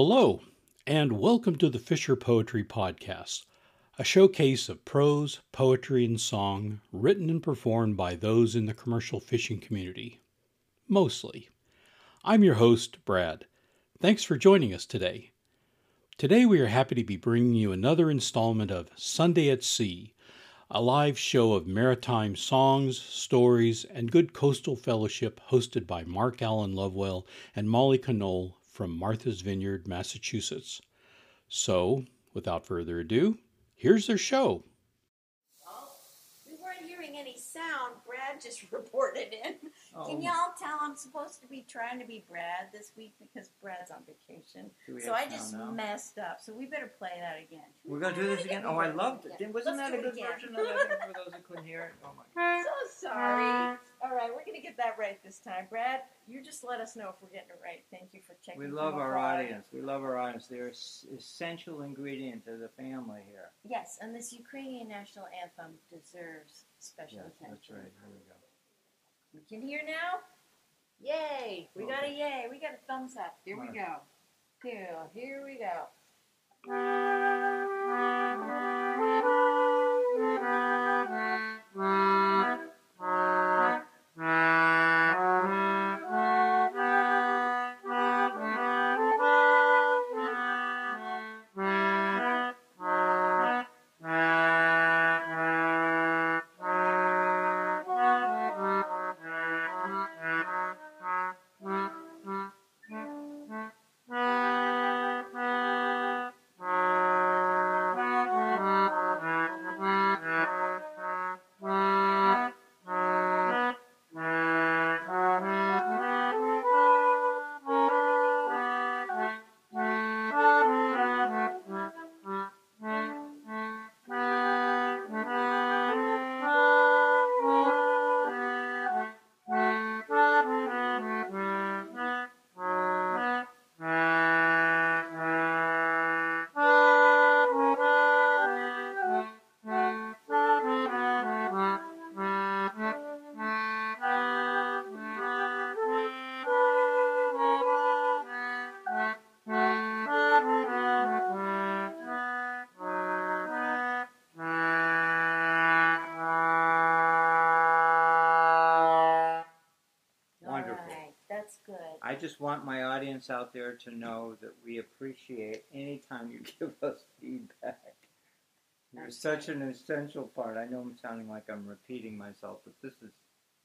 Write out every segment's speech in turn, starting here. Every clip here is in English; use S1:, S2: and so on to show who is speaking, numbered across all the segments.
S1: Hello, and welcome to the Fisher Poetry Podcast, a showcase of prose, poetry, and song written and performed by those in the commercial fishing community. Mostly. I'm your host, Brad. Thanks for joining us today. Today, we are happy to be bringing you another installment of Sunday at Sea, a live show of maritime songs, stories, and good coastal fellowship hosted by Mark Alan Lovewell and Molly Conole from Martha's Vineyard, Massachusetts. So, without further ado, here's their show.
S2: Well, we weren't hearing any sound. Brad just reported in.
S3: Oh.
S2: Can y'all tell I'm supposed to be trying to be Brad this week because Brad's on vacation?
S3: Do we
S2: So
S3: have
S2: I just
S3: sound now?
S2: messed up. So we better play that again.
S3: We're gonna do this again. Oh, I loved it. Didn't- Wasn't
S2: Let's
S3: that a
S2: it
S3: good
S2: again.
S3: version of that for those who couldn't hear it? Oh my. God.
S2: So sorry. All right, we're gonna get that right this time. Brad, you just let us know if we're getting it right. Thank you for checking.
S3: We
S2: from
S3: love our
S2: afar.
S3: audience. We love our audience. They're s- essential ingredient to the family here.
S2: Yes, and this Ukrainian national anthem deserves special
S3: Yes,
S2: attention.
S3: that's right. Here we go.
S2: We can hear now? Yay! We got a yay. We got a thumbs up. Here we go. Here, here we go.
S3: Just want my audience out there to know that we appreciate any time you give us feedback. You're such an essential part. I know I'm sounding like I'm repeating myself, but this is.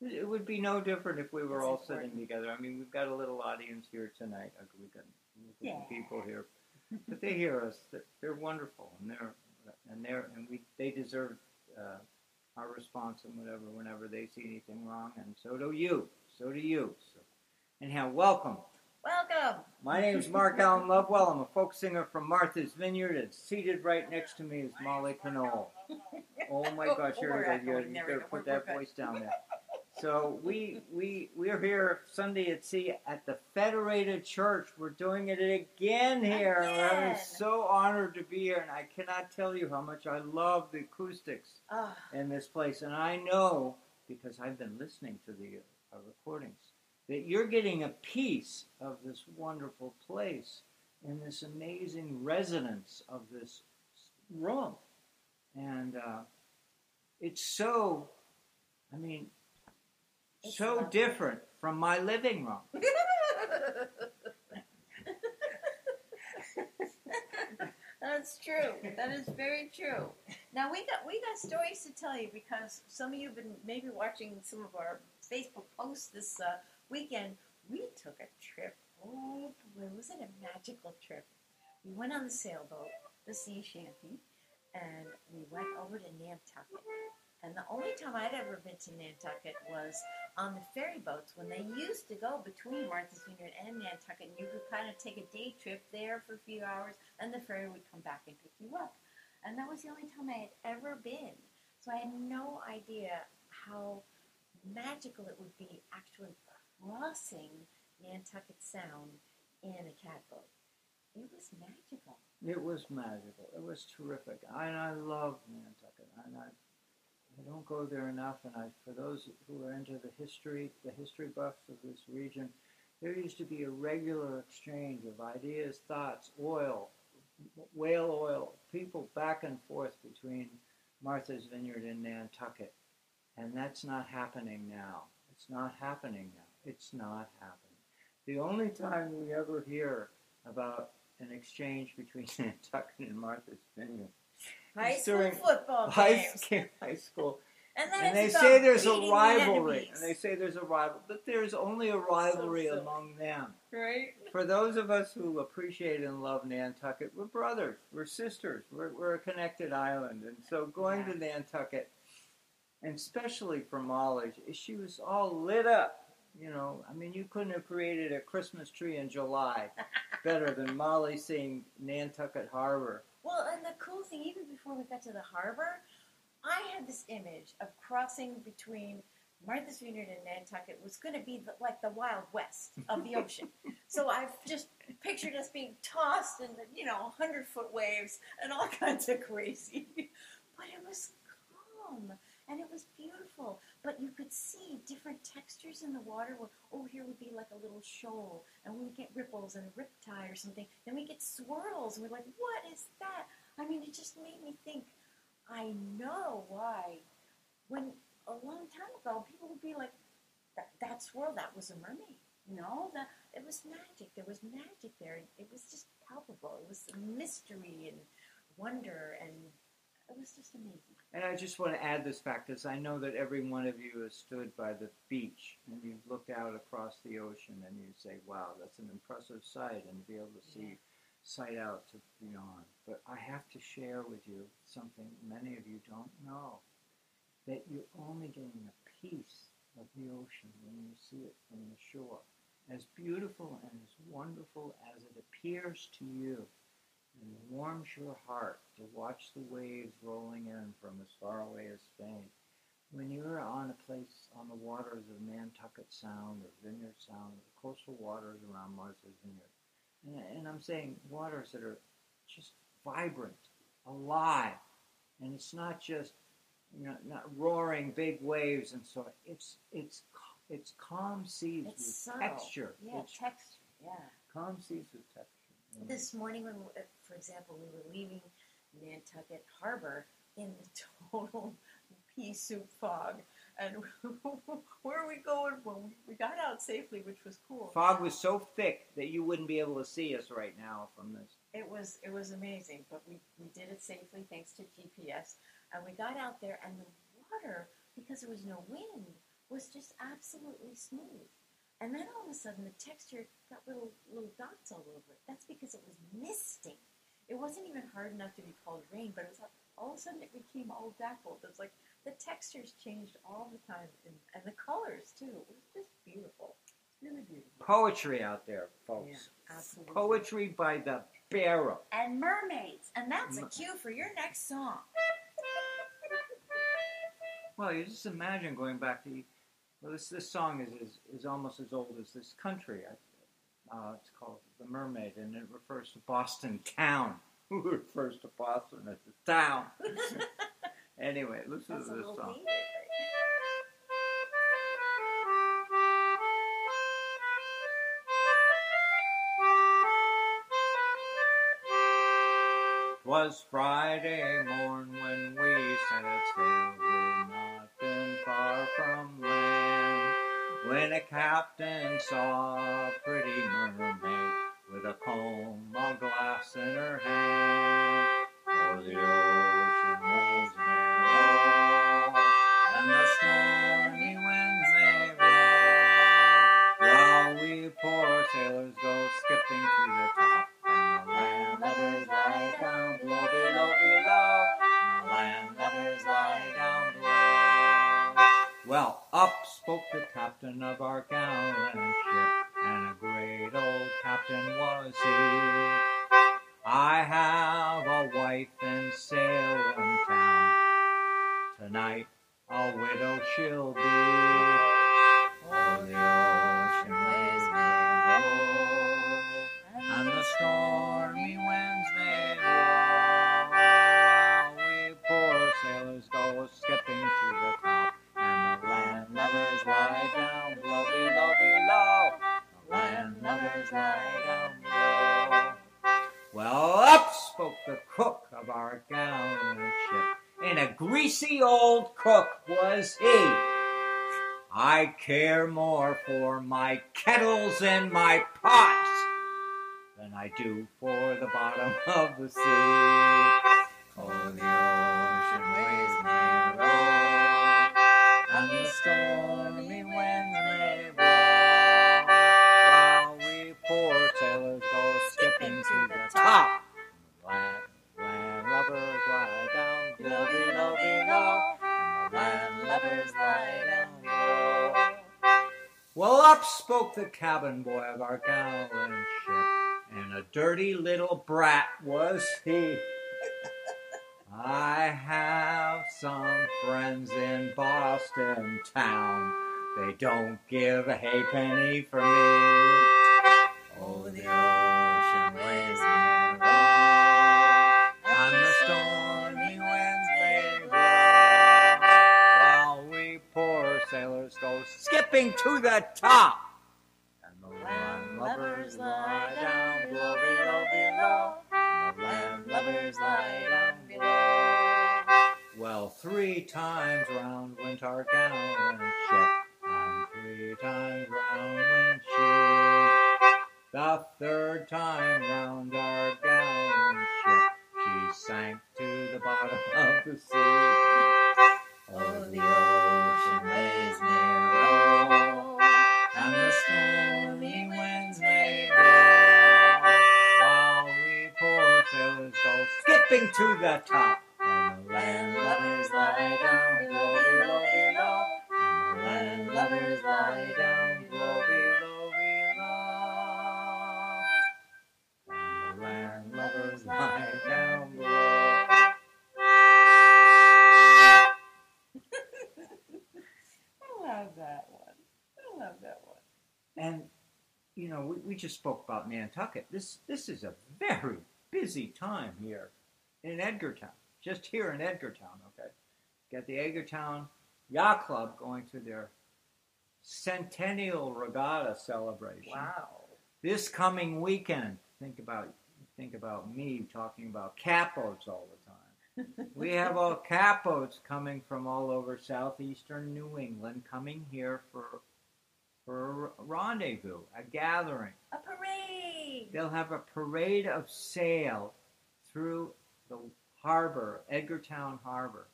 S3: It would be no different if we were
S2: It's
S3: all
S2: important.
S3: sitting together. I mean, we've got a little audience here tonight. We've got
S2: Yeah.
S3: people here, but they hear us. They're, they're wonderful, and they're and they're and we they deserve uh, our response and whatever whenever they see anything wrong, and so do you. So do you. So, anyhow, welcome.
S2: Welcome.
S3: My name is Mark Alan Lovewell. I'm a folk singer from Martha's Vineyard, and seated right next to me is Molly Conole. Oh my
S2: Oh,
S3: gosh,
S2: oh,
S3: here
S2: we're
S3: we go.
S2: echoing.
S3: You,
S2: There
S3: you
S2: we
S3: better put that voice down there. So we we we're here Sunday at sea at the Federated Church. We're doing it again here. I'm so honored to be here, and I cannot tell you how much I love the acoustics
S2: Ah,
S3: in this place. And I know, because I've been listening to the uh, recordings, that you're getting a piece of this wonderful place in this amazing resonance of this room. And uh, it's so, I mean,
S2: It's
S3: so
S2: lovely.
S3: different from my living room.
S2: That's true. That is very true. Now we got we got stories to tell you because some of you have been maybe watching some of our Facebook posts this uh, weekend. We took a trip. Oh boy, was it a magical trip? We went on the sailboat, the sea shanty, and we went over to Nantucket. And the only time I'd ever been to Nantucket was on the ferry boats when they used to go between Martha's Vineyard and Nantucket. And you could kind of take a day trip there for a few hours, and the ferry would come back and pick you up. And that was the only time I had ever been. So I had no idea how magical it would be actually crossing Nantucket Sound in a catboat. It was magical.
S3: It was magical. It was terrific. And I love Nantucket. And I, I don't go there enough. And I, for those who are into the history, the history buffs of this region, there used to be a regular exchange of ideas, thoughts, oil, whale oil, people back and forth between Martha's Vineyard and Nantucket. And that's not happening now. It's not happening now. It's not happening. The only time we ever hear about an exchange between Nantucket and Martha's Vineyard
S2: High
S3: is
S2: school
S3: during
S2: football
S3: high,
S2: games.
S3: high school
S2: And, then
S3: and they say there's a
S2: beating the
S3: rivalry, and they say there's a rival, but there's only a rivalry
S2: silly.
S3: among them.
S2: right?
S3: For those of us who appreciate and love Nantucket, we're brothers, we're sisters, we're, we're a connected island, and so going to Nantucket, and especially for Molly, she was all lit up. You know, I mean, you couldn't have created a Christmas tree in July better than Molly seeing Nantucket Harbor.
S2: Well, and the cool thing, even before we got to the harbor, I had this image of crossing between Martha's Vineyard and Nantucket was going to be the, like the Wild West of the ocean. so I've just pictured us being tossed in the, you know, hundred foot waves and all kinds of crazy. but it was calm and it was beautiful. But you could see different textures in the water. Where, oh, here would be like a little shoal, and we get ripples and a riptide or something. Then we get swirls, and we're like, what is that? I mean, it just made me think. I know why. When a long time ago, people would be like, that, that swirl, that was a mermaid. Know, that it was magic. There was magic there. It was just palpable. It was mystery and wonder, and it was just amazing.
S3: And I just want to add this fact, as I know that every one of you has stood by the beach and you've looked out across the ocean and you say, wow, that's an impressive sight, and to be able to see sight out to beyond. But I have to share with you something many of you don't know that you're only getting a piece of the ocean when you see it from the shore. As beautiful and as wonderful as it appears to you, and warms your heart to watch the waves rolling in from as far away as Spain. When you're on a place on the waters of Nantucket Sound or Vineyard Sound, the coastal waters around Martha's Vineyard, and, and I'm saying waters that are just vibrant, alive, and it's not just you know not roaring big waves and so on. It's it's it's calm seas
S2: It's
S3: with
S2: subtle.
S3: texture.
S2: Yeah,
S3: It's
S2: texture. Yeah.
S3: calm seas with texture.
S2: This morning, when, uh, for example, we were leaving Nantucket Harbor in the total pea soup fog, and where are we going? Well, we- we got out safely, which was cool.
S3: Fog was so thick that you wouldn't be able to see us right now from this.
S2: It was it was amazing, but we, we did it safely thanks to GPS, and we got out there, and the water, because there was no wind, was just absolutely smooth. And then all of a sudden, the texture got little little dots all over it. That's because it was misting. It wasn't even hard enough to be called rain, but it was like, all of a sudden it became all dappled. It's like the textures changed all the time, and, and the colors too. It was just beautiful. It's really beautiful.
S3: Poetry out there, folks.
S2: Yeah, absolutely.
S3: Poetry by the barrel.
S2: and mermaids, and that's a cue for your next song.
S3: Well, you just imagine going back to well, this this song is is, is almost as old as this country. I- Uh, it's called "The Mermaid," and it refers to Boston town. Who refers to Boston as the town? anyway, listen
S2: That's
S3: to this song. Twas Friday morn when we set sail, we'd not been far from land. When a captain saw a pretty mermaid with a comb of glass in her hand. For the ocean spoke the captain of our gallant ship, and a great old captain was he. I have a wife in Salem town. Tonight a widow she'll be. Greasy old cook was he. I care more for my kettles and my pots than I do for the bottom of the sea. Oh, the spoke the cabin boy of our gallant ship, and a dirty little brat was he. I have some friends in Boston town. They don't give a halfpenny for me. Oh, the ocean waves may roll, and the stormy winds may blow, while we poor sailors go skipping to the top. Lubbers lie down below, below, below. Land lubbers lie down below. Well, three times round went our gallant ship, and three times round went she. The third time round our gallant ship, she sank to the bottom of the sea. Skipping to the top. And the land lubbers lie down below, below, below. And the land lubbers lie down below, below, below. And the land lubbers lie down below.
S2: I love that one. I love that one.
S3: And you know, we, we just spoke about Nantucket. This this is a very busy time here in Edgartown. Just here in Edgartown, okay. Got the Edgartown Yacht Club going to their centennial regatta celebration.
S2: Wow.
S3: This coming weekend, think about think about me talking about catboats all the time. we have all catboats coming from all over southeastern New England coming here for for a rendezvous, a gathering.
S2: A parade.
S3: They'll have a parade of sail through the harbor, Edgartown Harbor,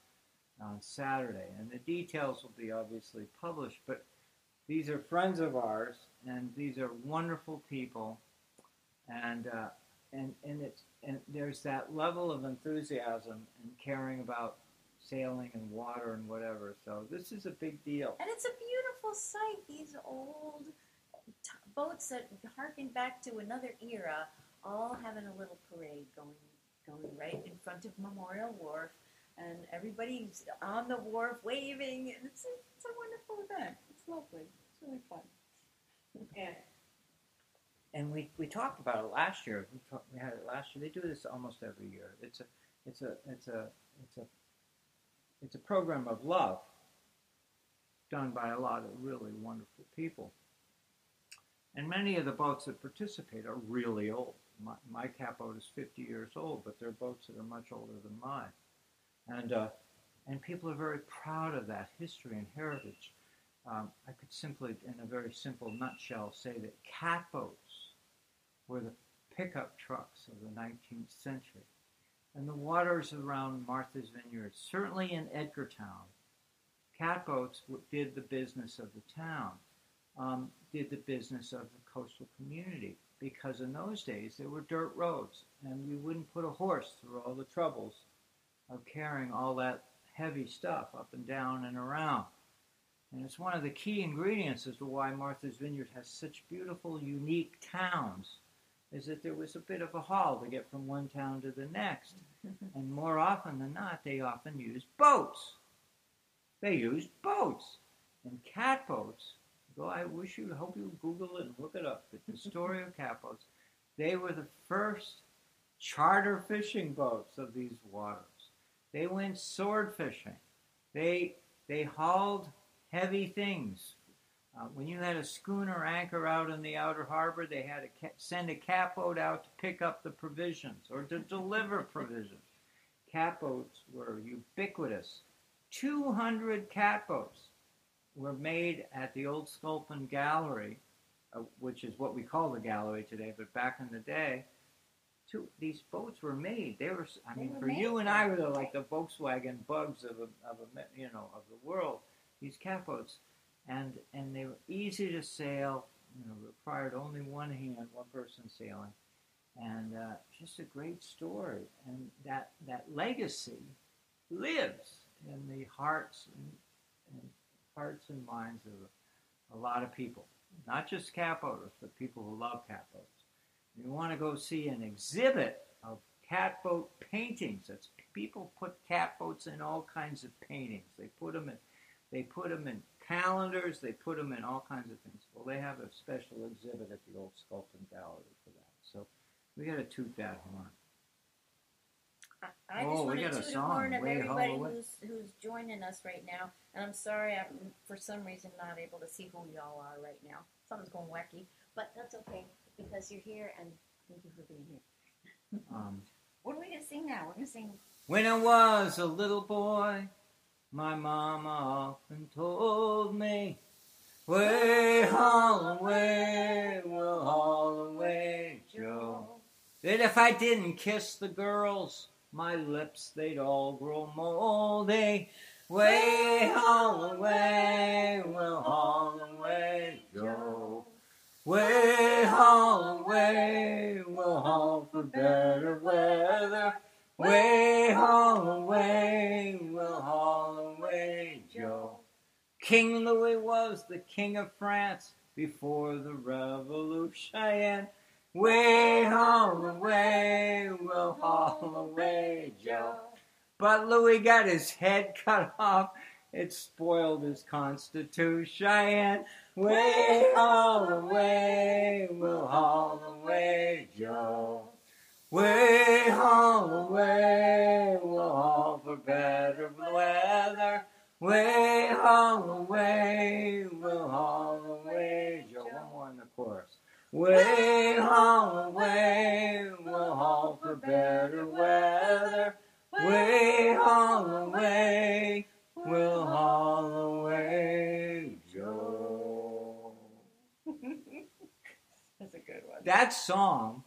S3: on Saturday. And the details will be obviously published, but these are friends of ours, and these are wonderful people, and uh, and and it's and there's that level of enthusiasm and caring about sailing and water and whatever. So this is a big deal.
S2: And it's a beautiful sight. These old boats that harken back to another era, all having a little parade going, going right in front of Memorial Wharf, and everybody's on the wharf waving. And it's a, it's a wonderful event. It's lovely. It's really fun.
S3: And and we, we talked about it last year. We, talk, we had it last year. They do this almost every year. It's a it's a it's a it's a it's a program of love done by a lot of really wonderful people. And many of the boats that participate are really old. My, my catboat is 50 years old, but there are boats that are much older than mine. And, uh, and people are very proud of that history and heritage. Um, I could simply, in a very simple nutshell, say that catboats were the pickup trucks of the 19th century. And the waters around Martha's Vineyard, certainly in Edgartown, catboats did the business of the town, um, did the business of the coastal community. Because in those days there were dirt roads, and you wouldn't put a horse through all the troubles of carrying all that heavy stuff up and down and around. And it's one of the key ingredients as to why Martha's Vineyard has such beautiful, unique towns, is that there was a bit of a haul to get from one town to the next. and more often than not, they often used boats. They used boats. And catboats, go, I wish you, hope you Google it and look it up. The story of catboats, they were the first charter fishing boats of these waters. They went sword fishing. They, they hauled heavy things. Uh, when you had a schooner anchor out in the outer harbor, they had to ca- send a catboat out to pick up the provisions or to deliver provisions. catboats were ubiquitous. 200 catboats were made at the old Sculpin Gallery, uh, which is what we call the gallery today, but back in the day, two, these boats were made. They were, I
S2: They
S3: mean,
S2: were
S3: for you and I,
S2: then,
S3: were like the Volkswagen bugs of a, of a, you know, of the world. These catboats, and and they were easy to sail. You know, required only one hand, one person sailing, and uh, just a great story. And that that legacy lives in the hearts and hearts and minds of a lot of people, not just catboaters, but people who love catboats. You want to go see an exhibit of catboat paintings. That's people put catboats in all kinds of paintings. They put them in, they put them in calendars. They put them in all kinds of things. Well, they have a special exhibit at the old Sculpin Gallery for that. So we got to toot that horn.
S2: I, I
S3: Oh,
S2: just
S3: we
S2: want
S3: got
S2: to
S3: a
S2: a
S3: song,
S2: horn of
S3: Way
S2: everybody
S3: haul away.
S2: who's who's joining us right now. And I'm sorry, I'm for some reason not able to see who y'all are right now. Something's going wacky, but that's okay because you're here and thank you for being here.
S3: Um,
S2: What are we gonna sing now? We're gonna sing.
S3: When I was a little boy, my mama often told me, Way haul away, will haul away Joe. That if I didn't kiss the girls, my lips they'd all grow moldy. Way haul away, will haul away Joe. Way haul away, will haul for better weather. Way haul away, will haul away Joe. King Louis was the king of France before the revolution. Way haul away, will haul away Joe. But Louis got his head cut off. It spoiled his constitution. Way haul away, will haul away Joe. Way haul away, will haul for better weather. Way Holloway, will Holloway Joe. One more in the chorus. Way We'll haul for better weather. Way haul away, will haul away Joe.
S2: That's a good one.
S3: That song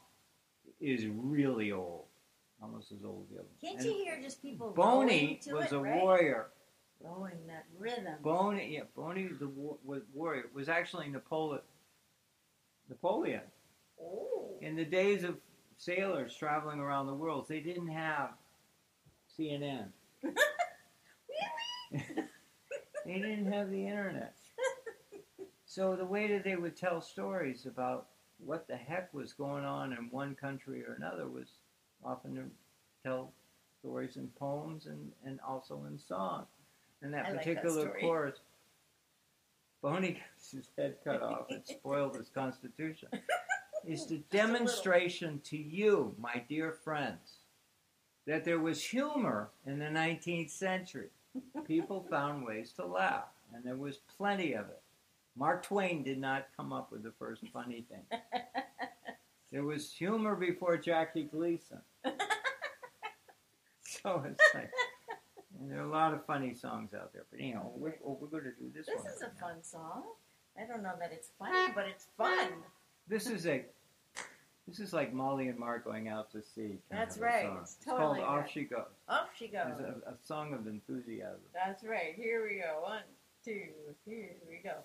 S3: is really old, almost as old as the other. One.
S2: Can't
S3: And
S2: you hear just people
S3: Boney was
S2: it,
S3: a
S2: right?
S3: warrior.
S2: Blowing that rhythm.
S3: Boney, yeah, Boney the wa- was warrior was actually Napoleon. Napoleon.
S2: oh.
S3: In the days of sailors traveling around the world, they didn't have CNN. They didn't have the internet. So the way that they would tell stories about what the heck was going on in one country or another was often to tell stories in poems and, and also in song. And that
S2: I like that
S3: particular chorus, Boney gets his head cut off and spoiled his constitution, is the demonstration to you, my dear friends, that there was humor in the 19th century. People found ways to laugh, and there was plenty of it. Mark Twain did not come up with the first funny thing. There was humor before Jackie Gleason. So it's like, and there are a lot of funny songs out there. But you know, we're, we're going to do this,
S2: This
S3: one.
S2: This is a
S3: now.
S2: fun song. I don't know that it's funny, but it's fun.
S3: This is a. This is like Molly and Mark going out to sea.
S2: That's right. It's
S3: called
S2: totally
S3: Off
S2: right.
S3: She Goes.
S2: Off she goes.
S3: It's a, a song of enthusiasm.
S2: That's right. Here we go. One, two, here we go.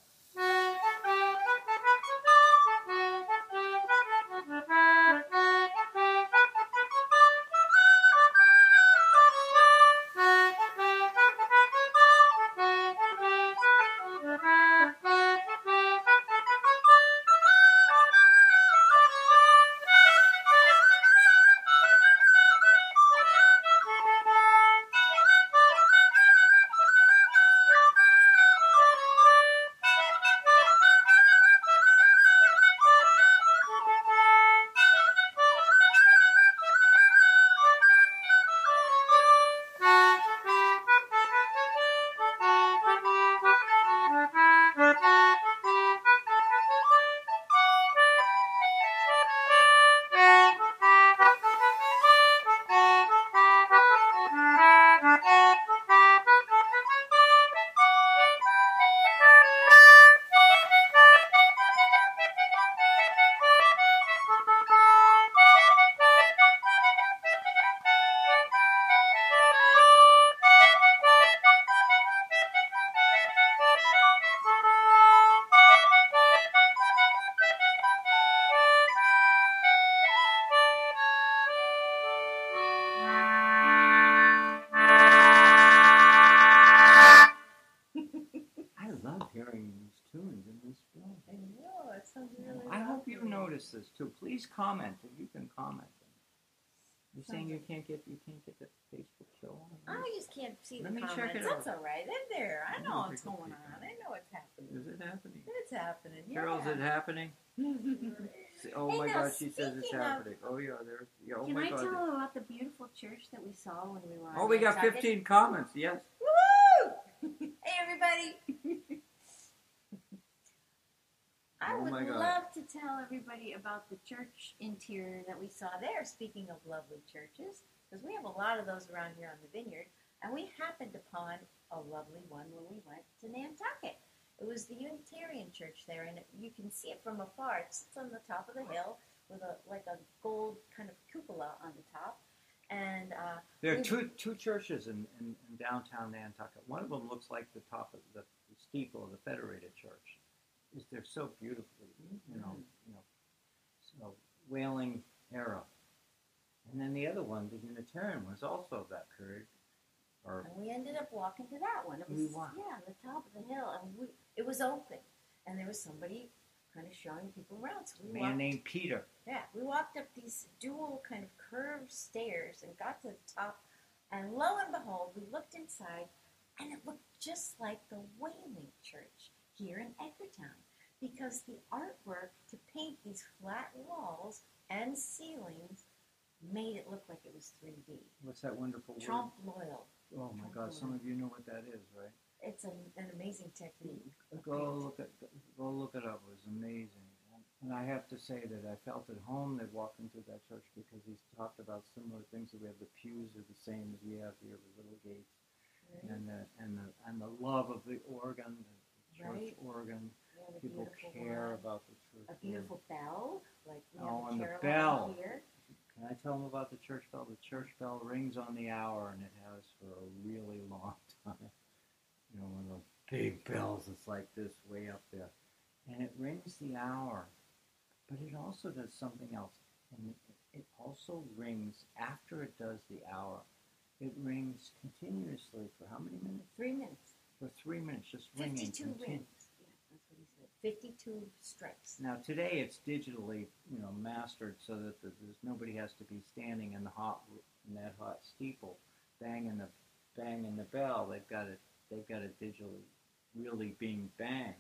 S3: You can comment. You're saying you can't get you can't get the Facebook show on.
S2: I just can't see
S3: Let
S2: the
S3: me check
S2: comments. That's all right. They're there. I know what's going on. I know what's happening.
S3: Is it happening?
S2: It's happening. Yeah.
S3: Carol, is it happening? Oh
S2: Hey,
S3: my
S2: now,
S3: God, she says it's
S2: speaking of-
S3: happening. Oh yeah, there's yeah. Oh
S4: Can
S3: my
S4: I
S3: God.
S4: tell about the beautiful church that we saw when we were
S3: Oh, we got 15 comments. Yes.
S2: Woo! hey, everybody.
S4: I
S3: Oh
S4: would
S3: my God.
S4: love to tell everybody about the church interior that we saw there.
S2: Speaking of lovely churches, because we have a lot of those around here on the vineyard, and we happened upon a lovely one when we went to Nantucket. It was the Unitarian church there, and you can see it from afar. It sits on the top of the hill with a like a gold kind of cupola on the top, and uh,
S3: There are
S2: We-
S3: two two churches in, in, in downtown Nantucket. One of them looks like the top of the, the steeple of the Federated Church. Is they're so beautifully, you know, you know, so whaling era. And then the other one, the Unitarian, was also of that period. Or
S2: and we ended up walking to that one. It was
S3: We walked.
S2: yeah, on the top of the hill, and we, it was open, and there was somebody kind of showing people around. So
S3: a
S2: we
S3: man
S2: walked
S3: named Peter.
S2: Yeah, we walked up these dual kind of curved stairs and got to the top, and lo and behold, we looked inside, and it looked just like the Whaling Church here in Edgartown, because the artwork to paint these flat walls and ceilings made it look like it was 3D.
S3: What's that wonderful word?
S2: Trompe l'oeil.
S3: Oh my God! Some of you know what that is, right?
S2: It's an, an amazing technique.
S3: Go look at go look it up. It was amazing. And I have to say that I felt at home that walked into that church because he's talked about similar things. That we have the pews are the same as we have here, the little gates,
S2: Right?
S3: and the and the and the love of the organ, the church
S2: Right.
S3: organ.
S2: Have
S3: People care about the church.
S2: A beautiful bell, like we
S3: Oh,
S2: have
S3: and
S2: a
S3: the bell.
S2: here.
S3: Can I tell them about the church bell? The church bell rings on the hour, and it has for a really long time. You know, one of those big bells that's like this way up there. And it rings the hour, but it also does something else. And it, it also rings after it does the hour. It rings continuously for how many minutes?
S2: Three minutes.
S3: For three minutes, just ringing.
S2: 52
S3: continu-
S2: rings. Yeah, that's what he said. 52 strikes.
S3: Now today it's digitally, you know, mastered so that the, there's nobody has to be standing in the hot in that hot steeple, banging the banging the bell. They've got it. They've got it digitally, really being banged.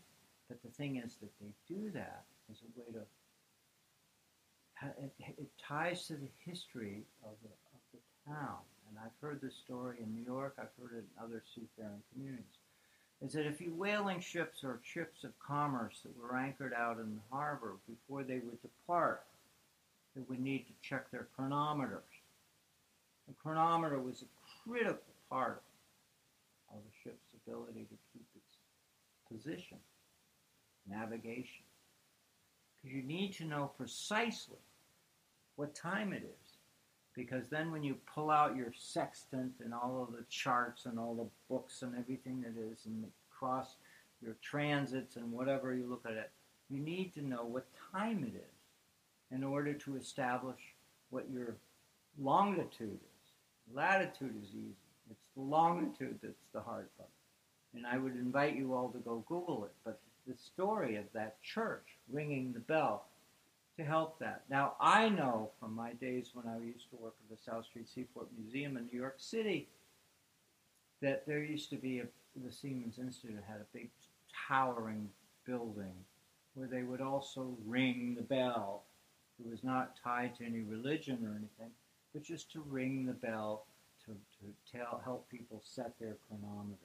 S3: But the thing is that they do that as a way to. It, it ties to the history of the of the town, and I've heard this story in New York. I've heard it in other seafaring communities is that if you whaling ships or ships of commerce that were anchored out in the harbor before they would depart, they would need to check their chronometers. The chronometer was a critical part of a ship's ability to keep its position, navigation. Because you need to know precisely what time it is because then when you pull out your sextant and all of the charts and all the books and everything that is and cross your transits and whatever you look at it you need to know what time it is in order to establish what your longitude is. Latitude is easy. It's the longitude that's the hard part. And i would invite you all to go google it but the story of that church ringing the bell to help that. Now, I know from my days when I used to work at the South Street Seaport Museum in New York City that there used to be a, the Seamen's Institute had a big towering building where they would also ring the bell. It was not tied to any religion or anything, but just to ring the bell to, to tell, help people set their chronometers.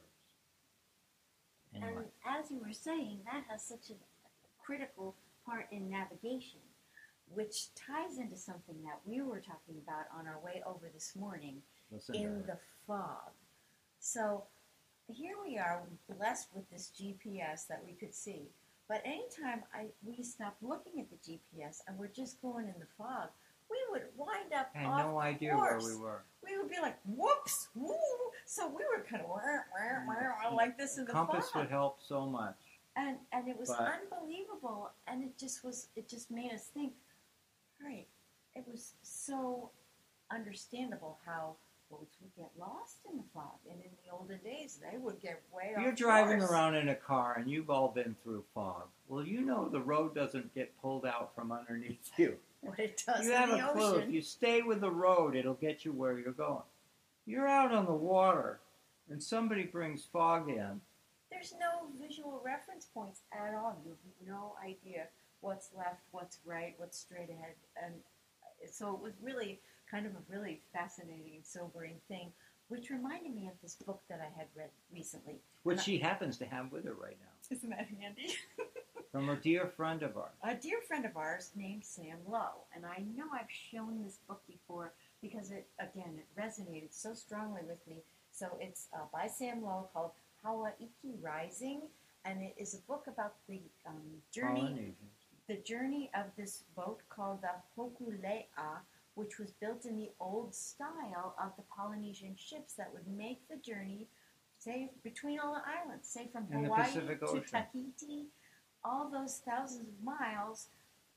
S3: Anyway.
S4: And as you were saying, that has such a critical part in navigation.
S2: Which ties into something that we were talking about on our way over this morning
S3: Listen
S2: in the fog. So here we are, blessed with this GPS that we could see. But anytime I we stopped looking at the GPS and we're just going in the fog, we would wind up
S3: I had
S2: off
S3: no idea where we were.
S2: We would be like, whoops, woo. So we were kind of wah, mm-hmm. wah, wah, like this in the
S3: Compass
S2: fog
S3: would help so much.
S2: and and it was
S3: But-
S2: unbelievable and it just was it just made us think right it was so understandable how boats would get lost in the fog. And in the olden days, they would get way off
S3: You're driving
S2: course.
S3: around in a car and you've all been through fog. Well, you know the road doesn't get pulled out from underneath you.
S2: What it does
S3: you have a clue. If you stay with the road, it'll get you where you're going. You're out on the water and somebody brings fog in.
S2: There's no visual reference points at all. You have no idea what's left, what's right, what's straight ahead, and so it was really kind of a really fascinating and sobering thing, which reminded me of this book that I had read recently.
S3: Which
S2: And I-
S3: she happens to have with her right now.
S2: Isn't that handy?
S3: From a dear friend of ours.
S2: a dear friend of ours named Sam Low, and I know I've shown this book before because it again it resonated so strongly with me. So it's uh, by Sam Low called Hawaiki Rising, and it is a book about the um, journey
S3: Polynesians.
S2: The journey of this boat called the Hokulea, which was built in the old style of the Polynesian ships that would make the journey, say, between all the islands, say from
S3: In the
S2: Hawaii
S3: Pacific
S2: to
S3: Ocean.
S2: Tahiti, all those thousands of miles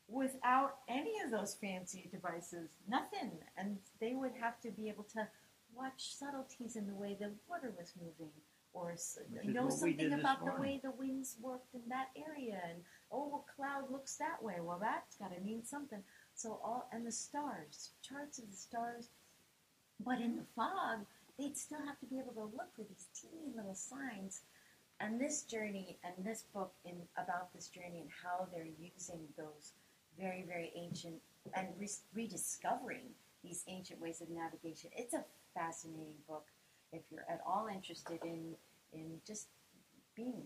S2: without any of those fancy devices, nothing. And they would have to be able to watch subtleties in the way the water was moving. Or s-
S3: Which is
S2: know
S3: what we
S2: something
S3: did this
S2: about the
S3: morning.
S2: way the winds worked in that area, and oh, a cloud looks that way. Well, that's got to mean something. So all and the stars, charts of the stars, but in the fog, they'd still have to be able to look for these teeny little signs. And this journey and this book in about this journey and how they're using those very very ancient and re- rediscovering these ancient ways of navigation. It's a fascinating book if you're at all interested in in just being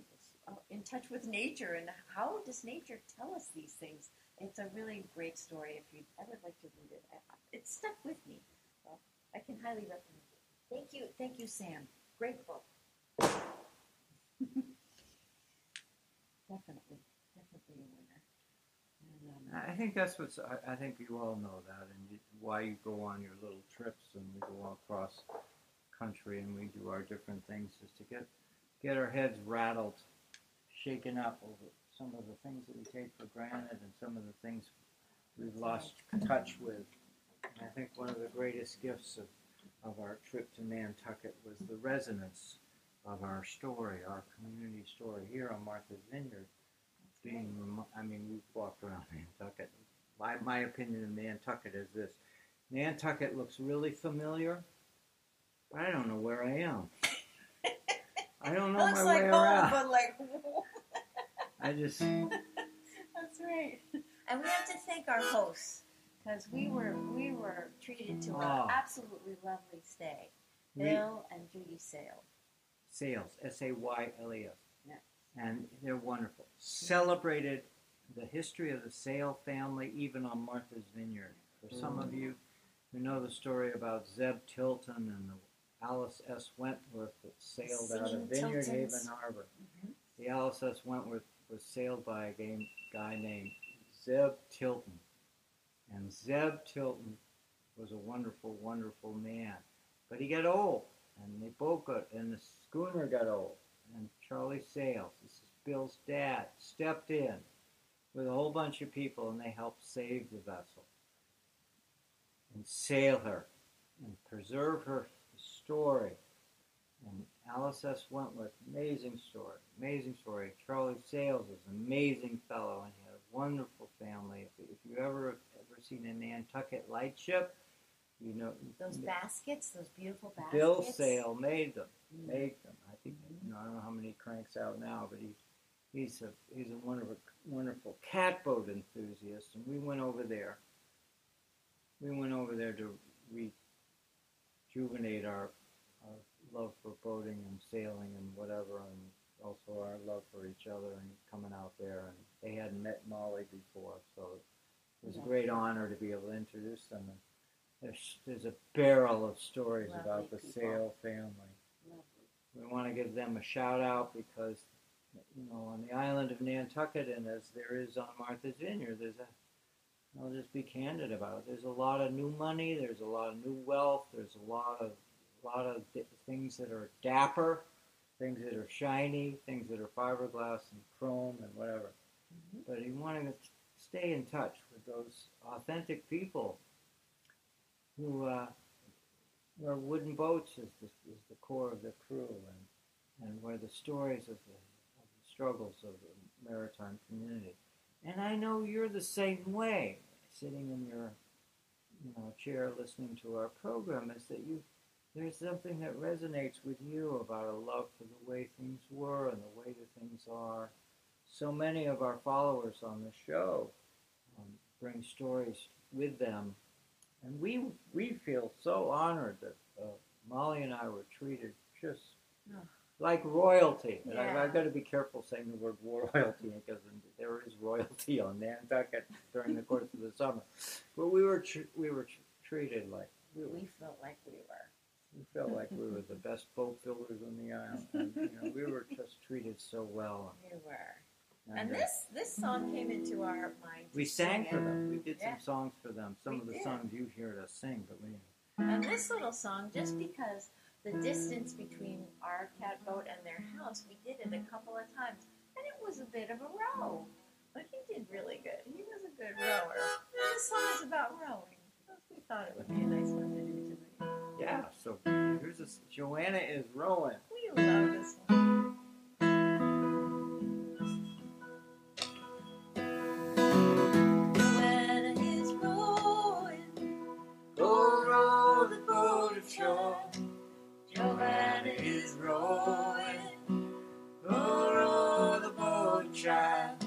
S2: in touch with nature and how does nature tell us these things. It's a really great story. If you'd ever like to read it, it stuck with me. So I can highly recommend it. Thank you, thank you, Sam. Great book. definitely, definitely a winner. Um,
S3: I think that's what's. I, I think you all know that, and you, why you go on your little trips and you go across country and we do our different things is to get get our heads rattled, shaken up over some of the things that we take for granted and some of the things we've lost touch with. And I think one of the greatest gifts of, of our trip to Nantucket was the resonance of our story, our community story here on Martha's Vineyard being, I mean, we've walked around Nantucket. My, my opinion of Nantucket is this Nantucket looks really familiar, I don't know where I am. I don't know
S2: looks
S3: my
S2: like
S3: way
S2: home,
S3: around.
S2: but like
S3: I just,
S2: That's right. And we have to thank our hosts because we were we were treated to an
S3: Oh.
S2: absolutely lovely stay.
S3: we,
S2: Bill and Judy Sale.
S3: Sayles, S A Y L E S.
S2: Yeah.
S3: And they're wonderful. Celebrated the history of the Sale family even on Martha's Vineyard. For some of mm. you who know the story about Zeb Tilton and the Alice S. Wentworth that sailed out of Vineyard. Haven Harbor.
S2: Mhm.
S3: The Alice S. Wentworth was sailed by a game, guy named Zeb Tilton. And Zeb Tilton was a wonderful, wonderful man. But he got old, and they both got, and the schooner got old. And Charlie Sayles, this is Bill's dad, stepped in with a whole bunch of people, and they helped save the vessel and sail her and preserve her story. And Alice S. Wentworth, amazing story, amazing story. Charlie Sayles is an amazing fellow, and he had a wonderful family. If, if you ever ever seen a Nantucket lightship, you know
S2: Those baskets, those beautiful baskets.
S3: Bill Sale made them.
S2: Mm.
S3: Made them. I think you know, I don't know how many cranks out now, but he's he's a he's a wonderful wonderful catboat enthusiast, and we went over there. We went over there to rejuvenate our love for boating and sailing and whatever, and also our love for each other and coming out there. And they hadn't met Molly before, so it was a great honor to be able to introduce them. And there's there's a barrel of stories
S2: Lovely
S3: about the
S2: people.
S3: Sayles family.
S2: Lovely.
S3: We want to give them a shout out because, you know, on the island of Nantucket, and as there is on Martha's Vineyard, there's a, I'll just be candid about it. There's a lot of new money, there's a lot of new wealth, there's a lot of, lot of things that are dapper, things that are shiny, things that are fiberglass and chrome and whatever.
S2: Mhm.
S3: But you want to stay in touch with those authentic people who uh, where wooden boats is the, is the core of the crew and, and where the stories of the, of the struggles of the maritime community. And I know you're the same way, sitting in your you know, chair listening to our program, is that you there's something that resonates with you about a love for the way things were and the way that things are. So many of our followers on the show um, bring stories with them, and we we feel so honored that uh, Molly and I were treated just
S2: Oh.
S3: like royalty. And I, I've got to be careful saying the word royalty because there is royalty on Nantucket during the course of the summer. But we were tr- we were tr- treated like we, were,
S2: We felt like we were.
S3: We felt like we were the best boat builders on the island. And, you know, we were just treated so well.
S2: We were.
S3: And,
S2: And this this song came into our mind.
S3: we sang for them. We did
S2: Yeah.
S3: some songs for them. Some
S2: We
S3: of the
S2: did.
S3: songs you heard us sing, but we
S2: And this little song, just because the distance between our cat boat and their house, we did it a couple of times, and it was a bit of a row. But he did really good. He was a good rower. This song is about rowing. We thought it would be a nice one to do.
S3: Yeah. So here's this. Joanna is rowing.
S2: We love this one. When his boy
S3: all over the board chore
S2: Joanna is rowing.
S3: Go row the boat ashore.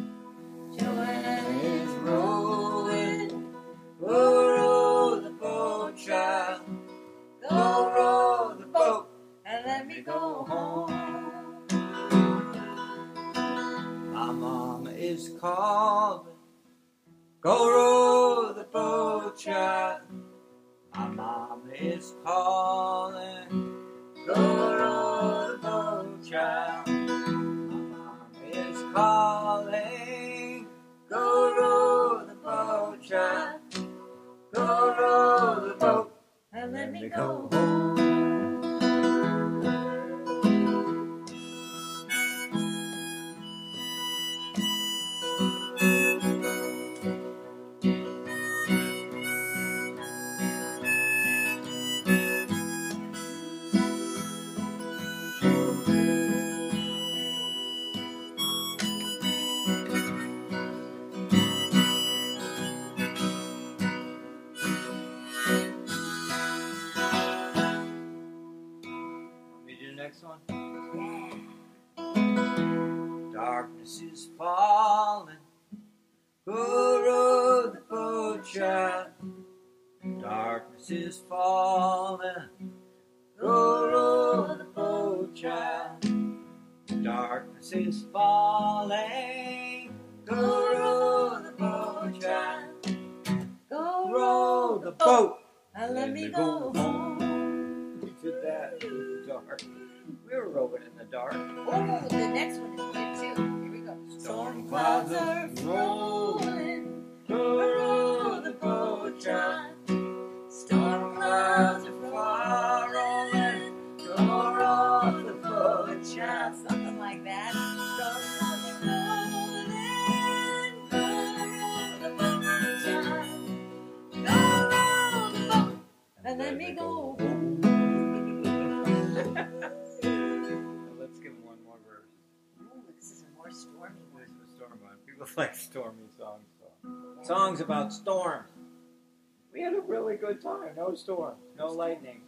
S3: Time. No storm, no lightning,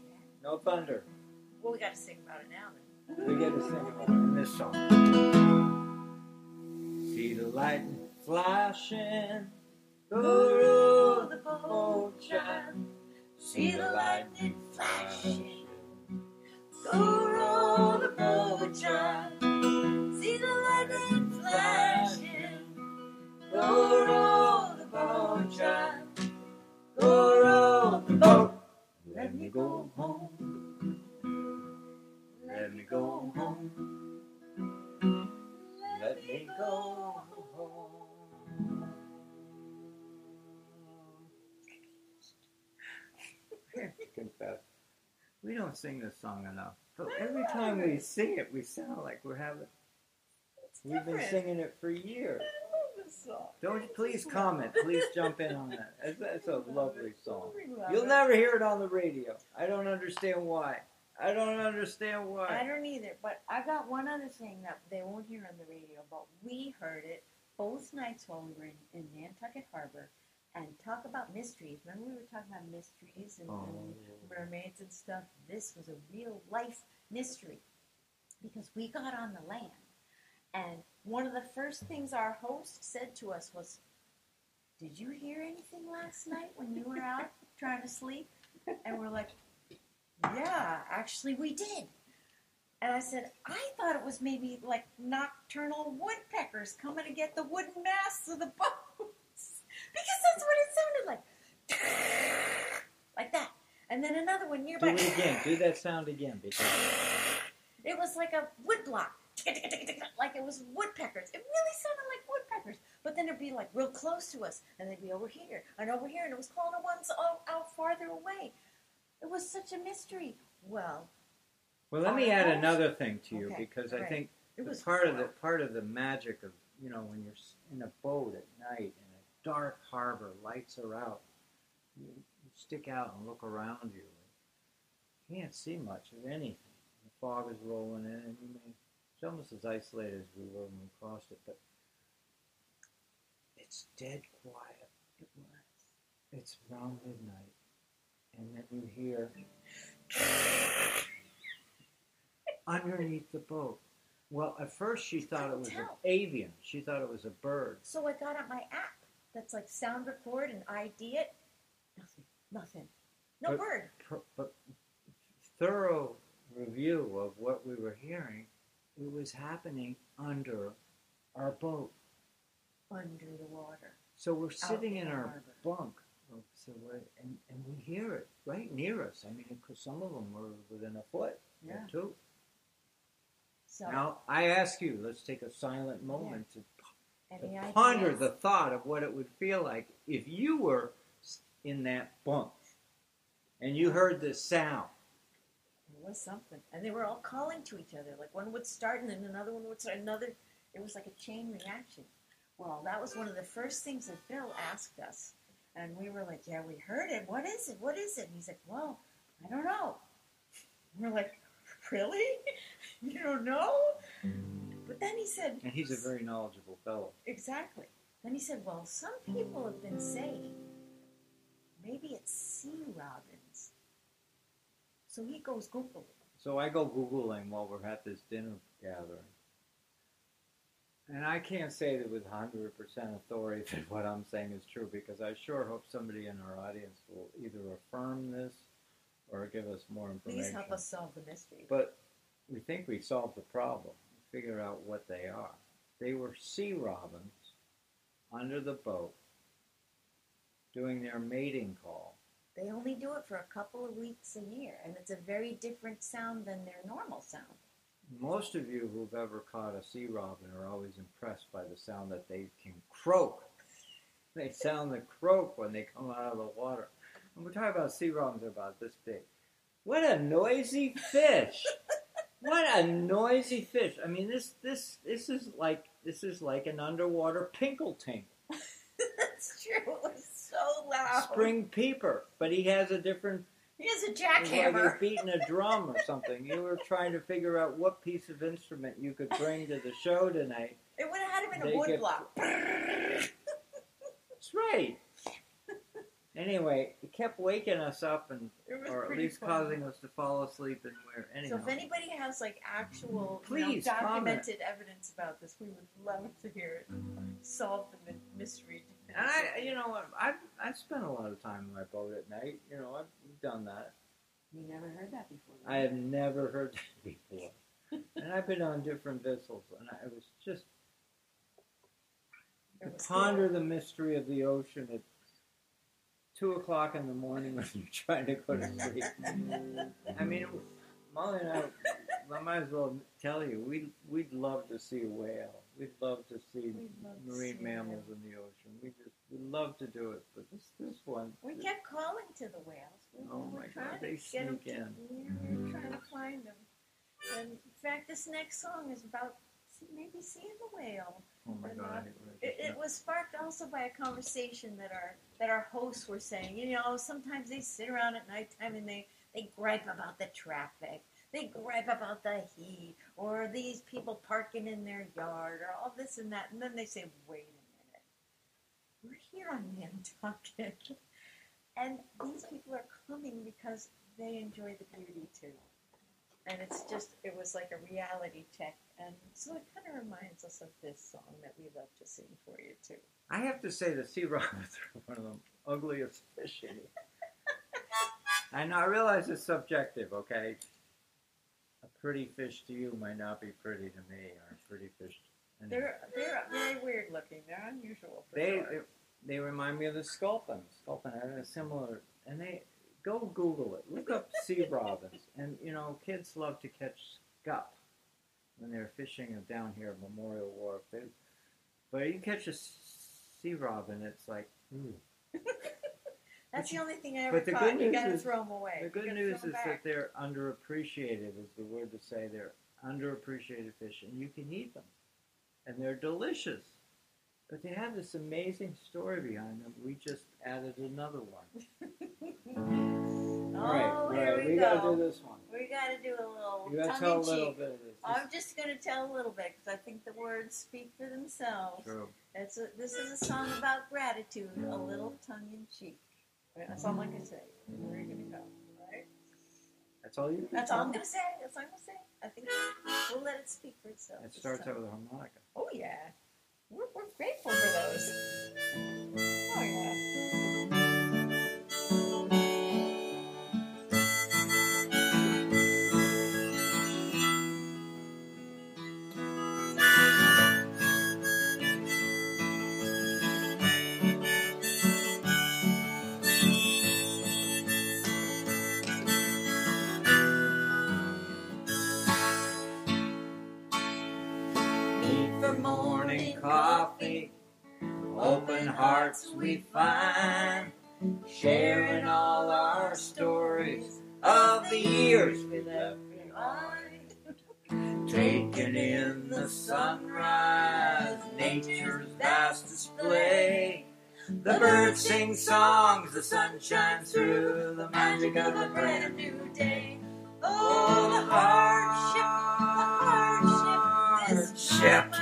S3: no thunder.
S2: Well, we got to sing about it now then.
S3: We get to sing about it in this song. See the lightning flashing. Go row the boat, child.
S2: See the lightning flashing. Go row the boat, child. See the lightning flashing.
S3: Go row the boat, child. Go row Let me go home. Let me go home. Let me go home. Confess. We don't sing this song enough. But every time we sing it, we sound like we're having. We've been singing it for years.
S2: I love this song.
S3: Don't please comment. Please jump in on that. That's, that's a lovely song. You'll never hear it on the radio. I don't understand why. I don't understand why.
S2: I don't either, but I got one other thing that they won't hear on the radio, but we heard it both nights while we were in, in Nantucket Harbor and talk about mysteries. Remember we were talking about mysteries and,
S3: Oh.
S2: and mermaids and stuff? This was a real life mystery because we got on the land and one of the first things our host said to us was, Did you hear anything last night when you were out trying to sleep? And we're like, Yeah, actually we did. And I said, I thought it was maybe like nocturnal woodpeckers coming to get the wooden masts of the boats. Because that's what it sounded like. Like that. And then another one
S3: Do
S2: nearby.
S3: it again. Do that sound again because
S2: It was like a wood block. Like it was woodpeckers. It really sounded like woodpeckers. But then it'd be like real close to us. And they'd be over here and over here. And it was calling the ones out, out farther away. It was such a mystery. Well,
S3: Well, let me add another thing to you
S2: Okay,
S3: because I
S2: right.
S3: think
S2: it was
S3: part of the part of the magic of you know when you're in a boat at night in a dark harbor, lights are out, you, you stick out and look around you. You can't see much of anything. The fog is rolling in, and you may. Almost as isolated as we were when we crossed it, but it's dead quiet.
S2: It was.
S3: It's around midnight, and then you hear underneath the boat. Well, at first she thought it was an avian. She thought it was a bird.
S2: So I got out my app that's like sound record and ID it. Nothing. Nothing. No
S3: But-
S2: bird.
S3: Per- But thorough review of what we were hearing, it was happening under our boat.
S2: Under the water.
S3: So we're sitting
S2: in
S3: in our
S2: harbor.
S3: bunk, oh, so we're, and, and we hear it right near us. I mean, because some of them were within a foot
S2: Yeah.
S3: or two.
S2: So
S3: Now, I ask you, let's take a silent moment to, to ponder the thought of what it would feel like if you were in that bunk and you heard this sound.
S2: Was something. And they were all calling to each other. Like one would start and then another one would start. Another. It was like a chain reaction. Well, that was one of the first things that Bill asked us. And we were like, yeah, we heard it. What is it? What is it? And he's like, well, I don't know. We're like, really? you don't know? But then he said,
S3: And he's a very knowledgeable fellow.
S2: Exactly. Then he said, Well, some people have been saying maybe it's sea robins. So he goes Google.
S3: So I go Googling while we're at this dinner gathering. And I can't say that with 100% authority that what I'm saying is true because I sure hope somebody in our audience will either affirm this or give us more information.
S2: Please help us solve the mystery.
S3: But we think we solved the problem. We figured out what they are. They were sea robins under the boat doing their mating call.
S2: They only do it for a couple of weeks a year, and it's a very different sound than their normal sound.
S3: Most of you who've ever caught a sea robin are always impressed by the sound that they can croak. They sound the croak when they come out of the water. And we're talking about sea robins are about this big. What a noisy fish! what a noisy fish! I mean, this this this is like this is like an underwater pinkletink,
S2: That's true. So loud.
S3: spring peeper, but he has a different
S2: He has a
S3: It's like
S2: jackhammer.
S3: he's beating a drum or something. You were trying to figure out what piece of instrument you could bring to the show tonight.
S2: It would have had him in a
S3: They
S2: wood
S3: get-
S2: block.
S3: That's right. Anyway, it kept waking us up and or at least
S2: fun.
S3: causing us to fall asleep and we're anyhow.
S2: So if anybody has like actual,
S3: Please
S2: you know,
S3: comment.
S2: documented evidence about this, we would love to hear it. Solve the my- mystery.
S3: And I you know I've I've spent a lot of time in my boat at night. You know, I've done that.
S2: You never heard that before.
S3: I have never heard that before. and I've been on different vessels and I was just to ponder the mystery of the ocean at two o'clock in the morning when you're trying to go to sleep. I mean, Molly and I, I might as well tell you, we'd, we'd love to see a whale. We'd love to see
S2: love to
S3: marine
S2: see
S3: mammals in the ocean. We just we love to do it, but this this one,
S2: We kept calling to the whales. We,
S3: Oh
S2: we were
S3: my
S2: trying
S3: God,
S2: to
S3: they sneak
S2: to-
S3: in.
S2: We were trying to find them. And in fact, this next song is about maybe seeing the whale.
S3: Oh my
S2: And,
S3: God!
S2: uh,
S3: I hate what I
S2: It, it was sparked also by a conversation that our that our hosts were saying. You know, sometimes they sit around at nighttime and they they gripe about the traffic. They gripe about the heat, or these people parking in their yard, or all this and that, and then they say, "Wait a minute, we're here on Nantucket, and these people are coming because they enjoy the beauty too." And it's just, it was like a reality check, and so it kind of reminds us of this song that we love to sing for you too.
S3: I have to say the sea robins are one of the ugliest fish in. I know. I realize it's subjective. Okay, pretty fish to you might not be pretty to me, or pretty fish. And
S2: They're they're very weird looking. They're unusual.
S3: They,
S2: sure.
S3: they they remind me of the sculpin. Sculpin had a similar, and they go Google it. Look up sea robins, and you know kids love to catch scup when they're fishing down here at Memorial Wharf. They, but you catch a sea robin, it's like. Ooh. Hmm.
S2: That's the only thing I ever
S3: but the
S2: caught.
S3: good
S2: You
S3: news
S2: gotta
S3: is-
S2: throw them away.
S3: The good news is
S2: 'em
S3: that they're underappreciated, is the word to say. They're underappreciated fish, and you can eat them. And they're delicious. But they have this amazing story behind them. We just added another one.
S2: Oh,
S3: All right,
S2: here
S3: right,
S2: we,
S3: we
S2: go.
S3: gotta do this one.
S2: We gotta do a little
S3: You gotta tell a little
S2: cheek.
S3: bit of this.
S2: I'm just gonna tell a little bit because I think the words speak for themselves.
S3: True.
S2: It's a, this is a song about gratitude, a little tongue in cheek. That's all I can say. Where are you gonna go? All right.
S3: That's all you.
S2: That's all I'm gonna say. That's all I'm gonna say. I think we'll let it speak for itself.
S3: It starts
S2: time.
S3: out with a harmonica.
S2: Oh yeah, we're, we're grateful for those. Oh yeah.
S3: Hearts we find. Sharing all our stories of the years we left behind. Taking in the sunrise, nature's vast display. The birds sing songs, the sun shines through, the magic of a brand new day.
S2: Oh, the hardship, the hardship, this
S3: Hardship.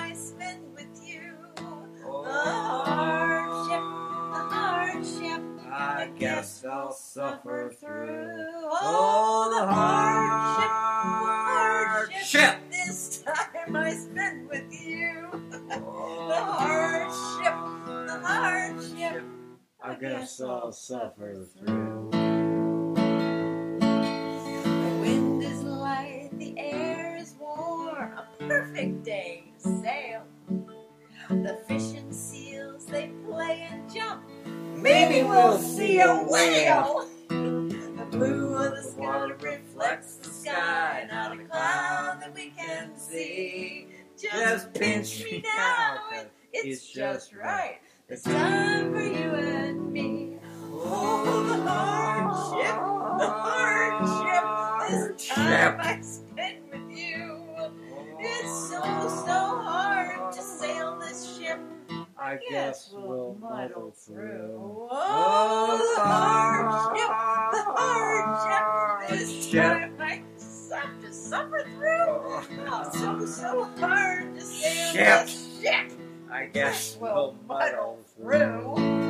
S2: I
S3: suffer through.
S2: The wind is light, the air is warm, a perfect day to sail. The fish and seals, they play and jump.
S3: Maybe we'll see a whale.
S2: The blue of the sky reflects the sky, not a cloud that we can see. Just pinch me now, it's just right. It's time for you and me. Oh, the hardship, the hardship. This time I spend with you. It's so, so hard to sail this ship.
S3: I guess we'll muddle through.
S2: Oh, the hardship, the hardship. This
S3: Ship.
S2: time I have to suffer through. Oh, so, so hard to sail
S3: Ship.
S2: this ship.
S3: I guess
S2: We'll
S3: we'll
S2: muddle
S3: muddle through.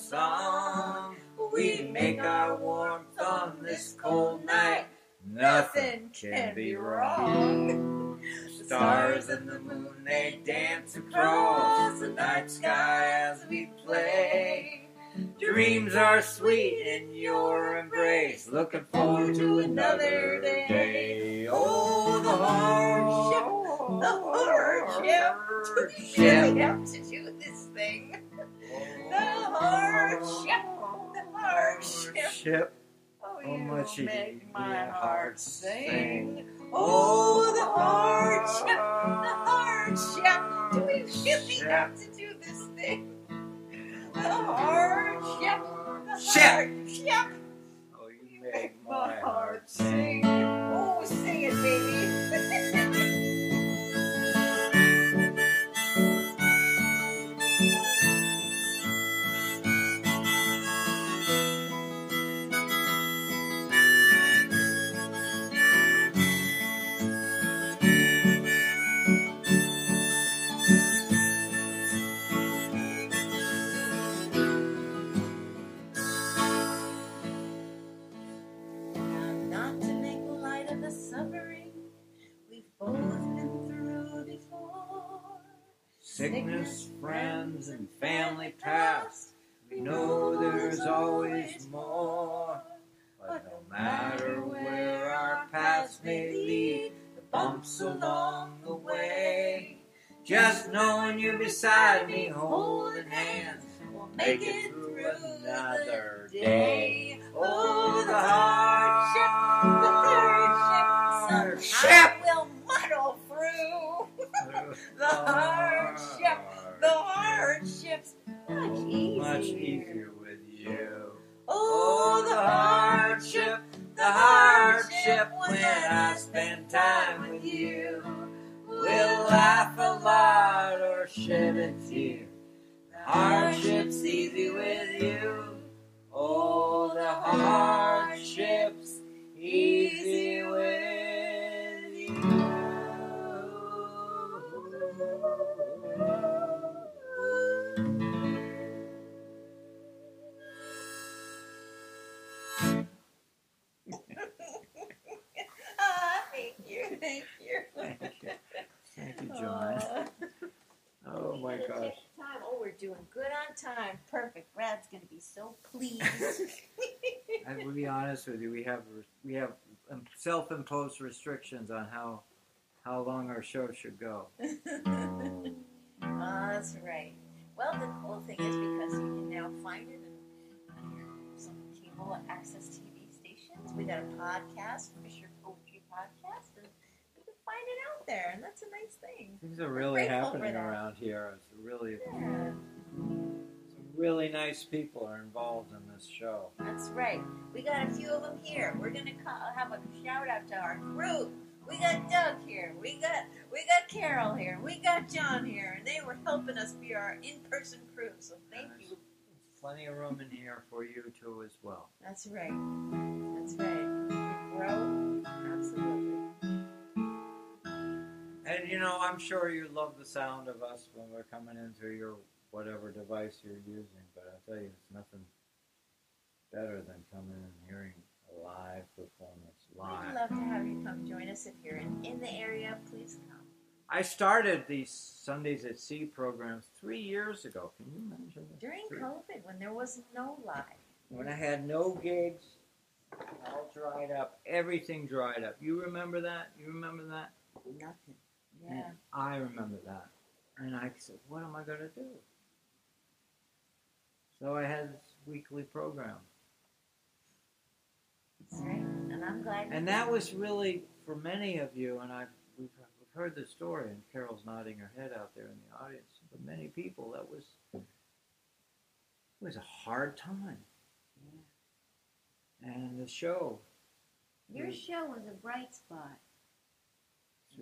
S2: Song. We make our warmth on this cold night. Nothing can be wrong. The
S3: Stars and the moon, they dance across the night sky as we play. Dreams are sweet in your embrace. Looking forward to another day. Oh, the hardship,
S2: the hardship. Do we really have to do this thing? hardship, the hardship. Oh,
S3: oh
S2: you make my heart sing. Oh, the hardship, the hardship. Do we really have to do this thing? The hardship, the hardship. Oh, you make my heart sing. Oh, sing it, baby.
S3: Sickness, friends, and family past. We know there's always more. But no matter where our paths may lead, the bumps along the way, just knowing you're beside me, holding hands,
S2: We'll
S3: make it through another day. Oh, the hardship,
S2: the hardship, will. The hardship, the hardships, much easier.
S3: Much easier with you.
S2: Oh, the
S3: hardship, the hardship when I spend time with you. We'll laugh a lot or shed a tear. The hardship's easy with you. Oh, the hardship's easy
S2: thank you. Thank you.
S3: Thank you, John. Oh my gosh.
S2: Time. Oh, we're doing good on time. Perfect. Brad's gonna be so pleased.
S3: I will be honest with you. We have we have um, self-imposed restrictions on how how long our show should go.
S2: oh, that's right. Well, the cool thing is because you can now find it on your some cable access TV stations. We got a podcast, Fisher Poetry Podcast, and you can find it out there, and that's a nice thing.
S3: Things are really happening around here. It's really
S2: Yeah,
S3: some really nice people are involved in this show.
S2: that's right. We got a few of them here. We're gonna ca- have a shout out to our group. We got Doug here. We got we got Carol here. We got John here, and they were helping us be our in-person crew. So thank you.
S3: Plenty of room in here for you too as well.
S2: That's right. That's right. Grow, absolutely.
S3: And you know, I'm sure you love the sound of us when we're coming in through your whatever device you're using. But I tell you, it's nothing better than coming and hearing a live performance live.
S2: We'd love to have you come join us if you're in, in the area. Please come.
S3: I started these Sundays at Sea programs three years ago. Can you imagine this?
S2: During
S3: Three-
S2: COVID, when there was no live.
S3: When I had no gigs, all dried up, everything dried up. You remember that? You remember that?
S2: Nothing. Yeah.
S3: I remember that. And I said, what am I going to do? So I had this weekly program.
S2: That's right. And I'm glad.
S3: And that was really, for many of you, and I've, we've, we've heard the story, and Carol's nodding her head out there in the audience. For many people, that was, it was a hard time. And the show,
S4: Your show was a bright spot.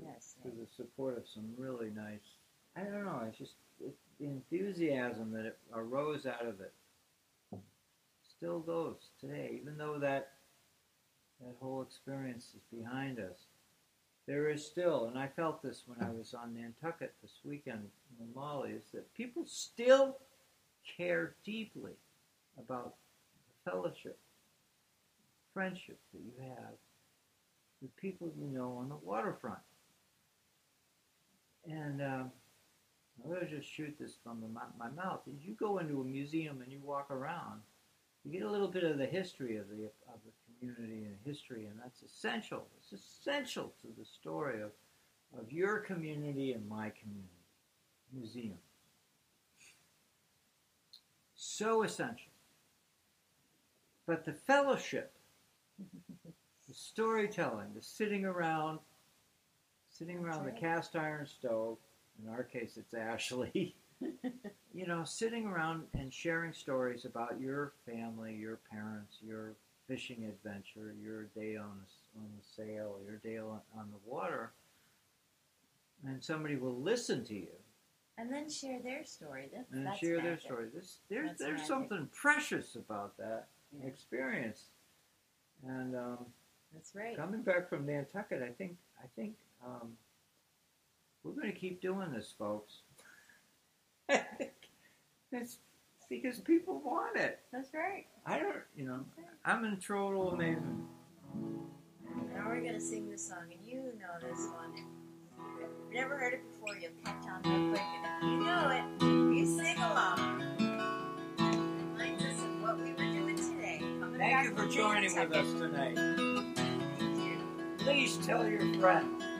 S2: Yes.
S3: through the support of some really nice, I don't know, it's just it, the enthusiasm that arose out of it still goes today, even though that that whole experience is behind us. There is still, and I felt this when I was on Nantucket this weekend in Molly, is that people still care deeply about the fellowship, friendship that you have with people you know on the waterfront. And um, I'm going to just shoot this from the, my, my mouth. You go into a museum and you walk around, you get a little bit of the history of the of the community and history, and that's essential. It's essential to the story of of your community and my community. Museum. So essential. But the fellowship, the storytelling, the sitting around, sitting around the cast iron stove. In our case, it's Ashley. you know, sitting around and sharing stories about your family, your parents, your fishing adventure, your day on the, on the sail, your day on, on the water, and somebody will listen to you
S2: And then share their story. That,
S3: and
S2: that's
S3: share their story. This, there's
S2: That's
S3: there's
S2: magic.
S3: something precious about that
S2: Yeah.
S3: experience. And um,
S2: That's right.
S3: coming back from Nantucket, I think I think um, we're going to keep doing this, folks. it's because people want it.
S2: That's right.
S3: I don't, you know, I'm in total amazement.
S2: Now we're going to sing this song, and you know this one. If you've never heard it before, you'll catch on real quick. And if you know it, you sing along. Reminds us of what we were doing today. Coming
S3: Thank you for joining with us tonight. Please tell your friends.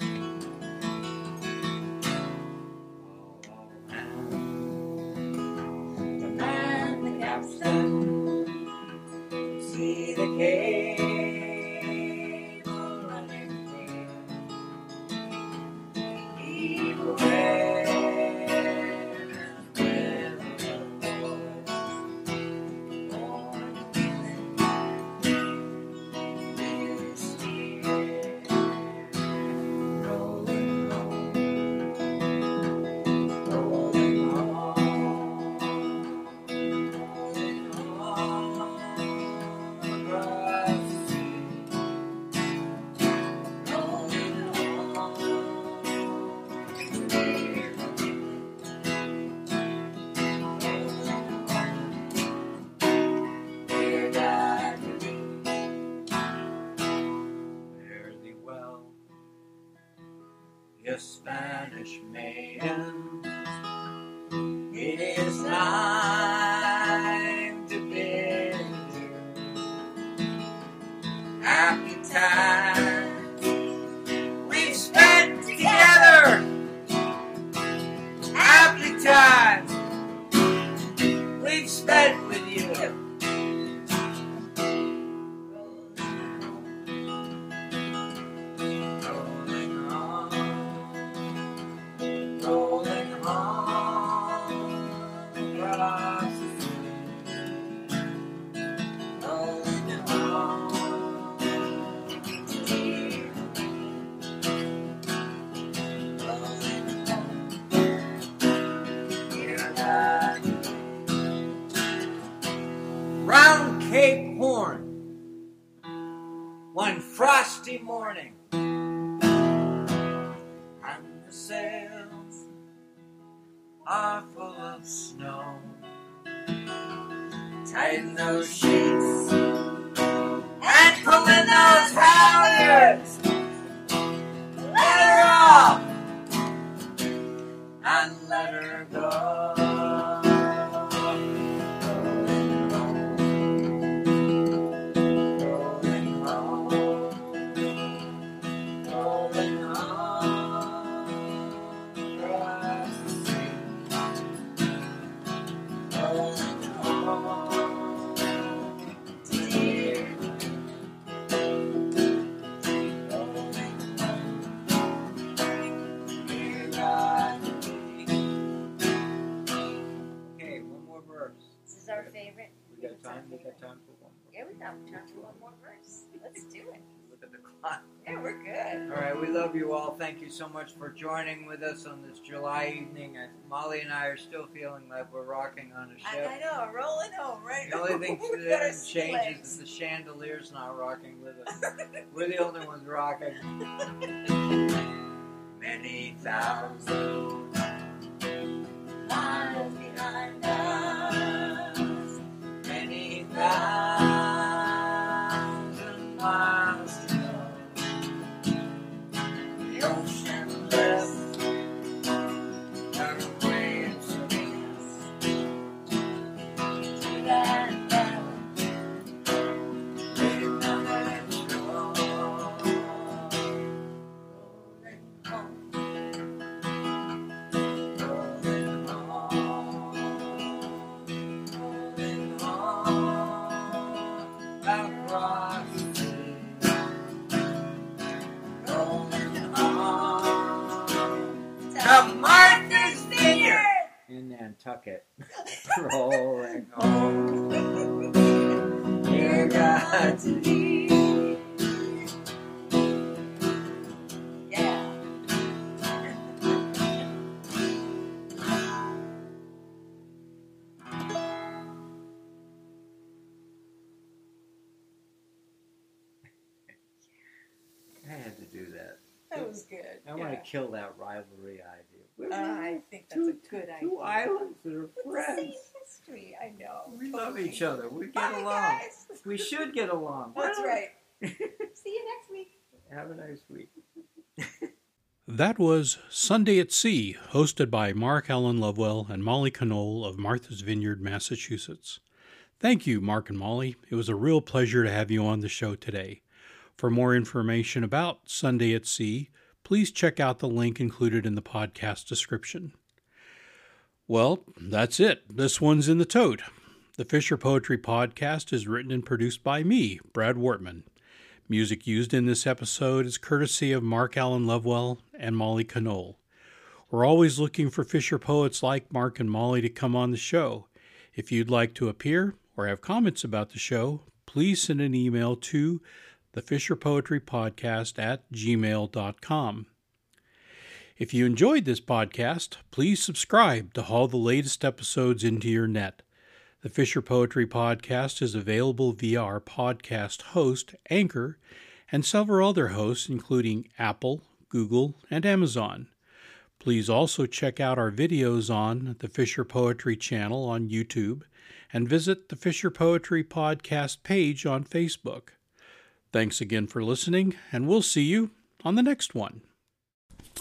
S3: Spanish maiden. It is not. one more verse.
S2: Let's do it.
S3: Look at the clock.
S2: Yeah, we're good.
S3: All right, we love you all. Thank you so much for joining with us on this July evening. And Molly and I are still feeling like we're rocking on a ship.
S2: I, I know, rolling home, right?
S3: The only thing that has
S2: changed
S3: is the chandelier's not rocking with us. we're the only ones rocking. Many thousands miles behind us. Many thousand. Nantucket, rolling home. Dear God, to
S2: me.
S3: I had to do that.
S2: That was good.
S3: I yeah. want to kill that rivalry idea.
S2: Uh, I think that's
S3: two,
S2: a good idea.
S3: Two islands that are friends.
S2: history, I know.
S3: We
S2: totally.
S3: love each other. We get
S2: Bye,
S3: along.
S2: Guys.
S3: We should get along.
S2: That's right. See you next week.
S3: Have a nice week.
S1: that was Sunday at Sea, hosted by Mark Alan Lovewell and Molly Conole of Martha's Vineyard, Massachusetts. Thank you, Mark and Molly. It was a real pleasure to have you on the show today. For more information about Sunday at Sea, please check out the link included in the podcast description. Well, that's it. This one's in the tote. The Fisher Poetry Podcast is written and produced by me, Brad Wortman. Music used in this episode is courtesy of Mark Alan Lovewell and Molly Conole. We're always looking for Fisher poets like Mark and Molly to come on the show. If you'd like to appear or have comments about the show, please send an email to the Fisher Poetry Podcast at gmail.com. If you enjoyed this podcast, please subscribe to haul the latest episodes into your net. The Fisher Poetry Podcast is available via our podcast host, Anchor, and several other hosts, including Apple, Google, and Amazon. Please also check out our videos on the Fisher Poetry channel on YouTube and visit the Fisher Poetry Podcast page on Facebook. Thanks again for listening, and we'll see you on the next one.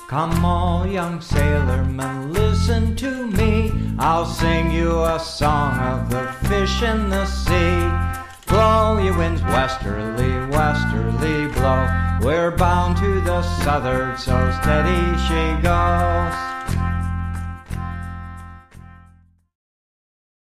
S3: Come all young sailormen, listen to me. I'll sing you a song of the fish in the sea. Blow, ye winds, westerly, westerly blow. We're bound to the southward, so steady she goes.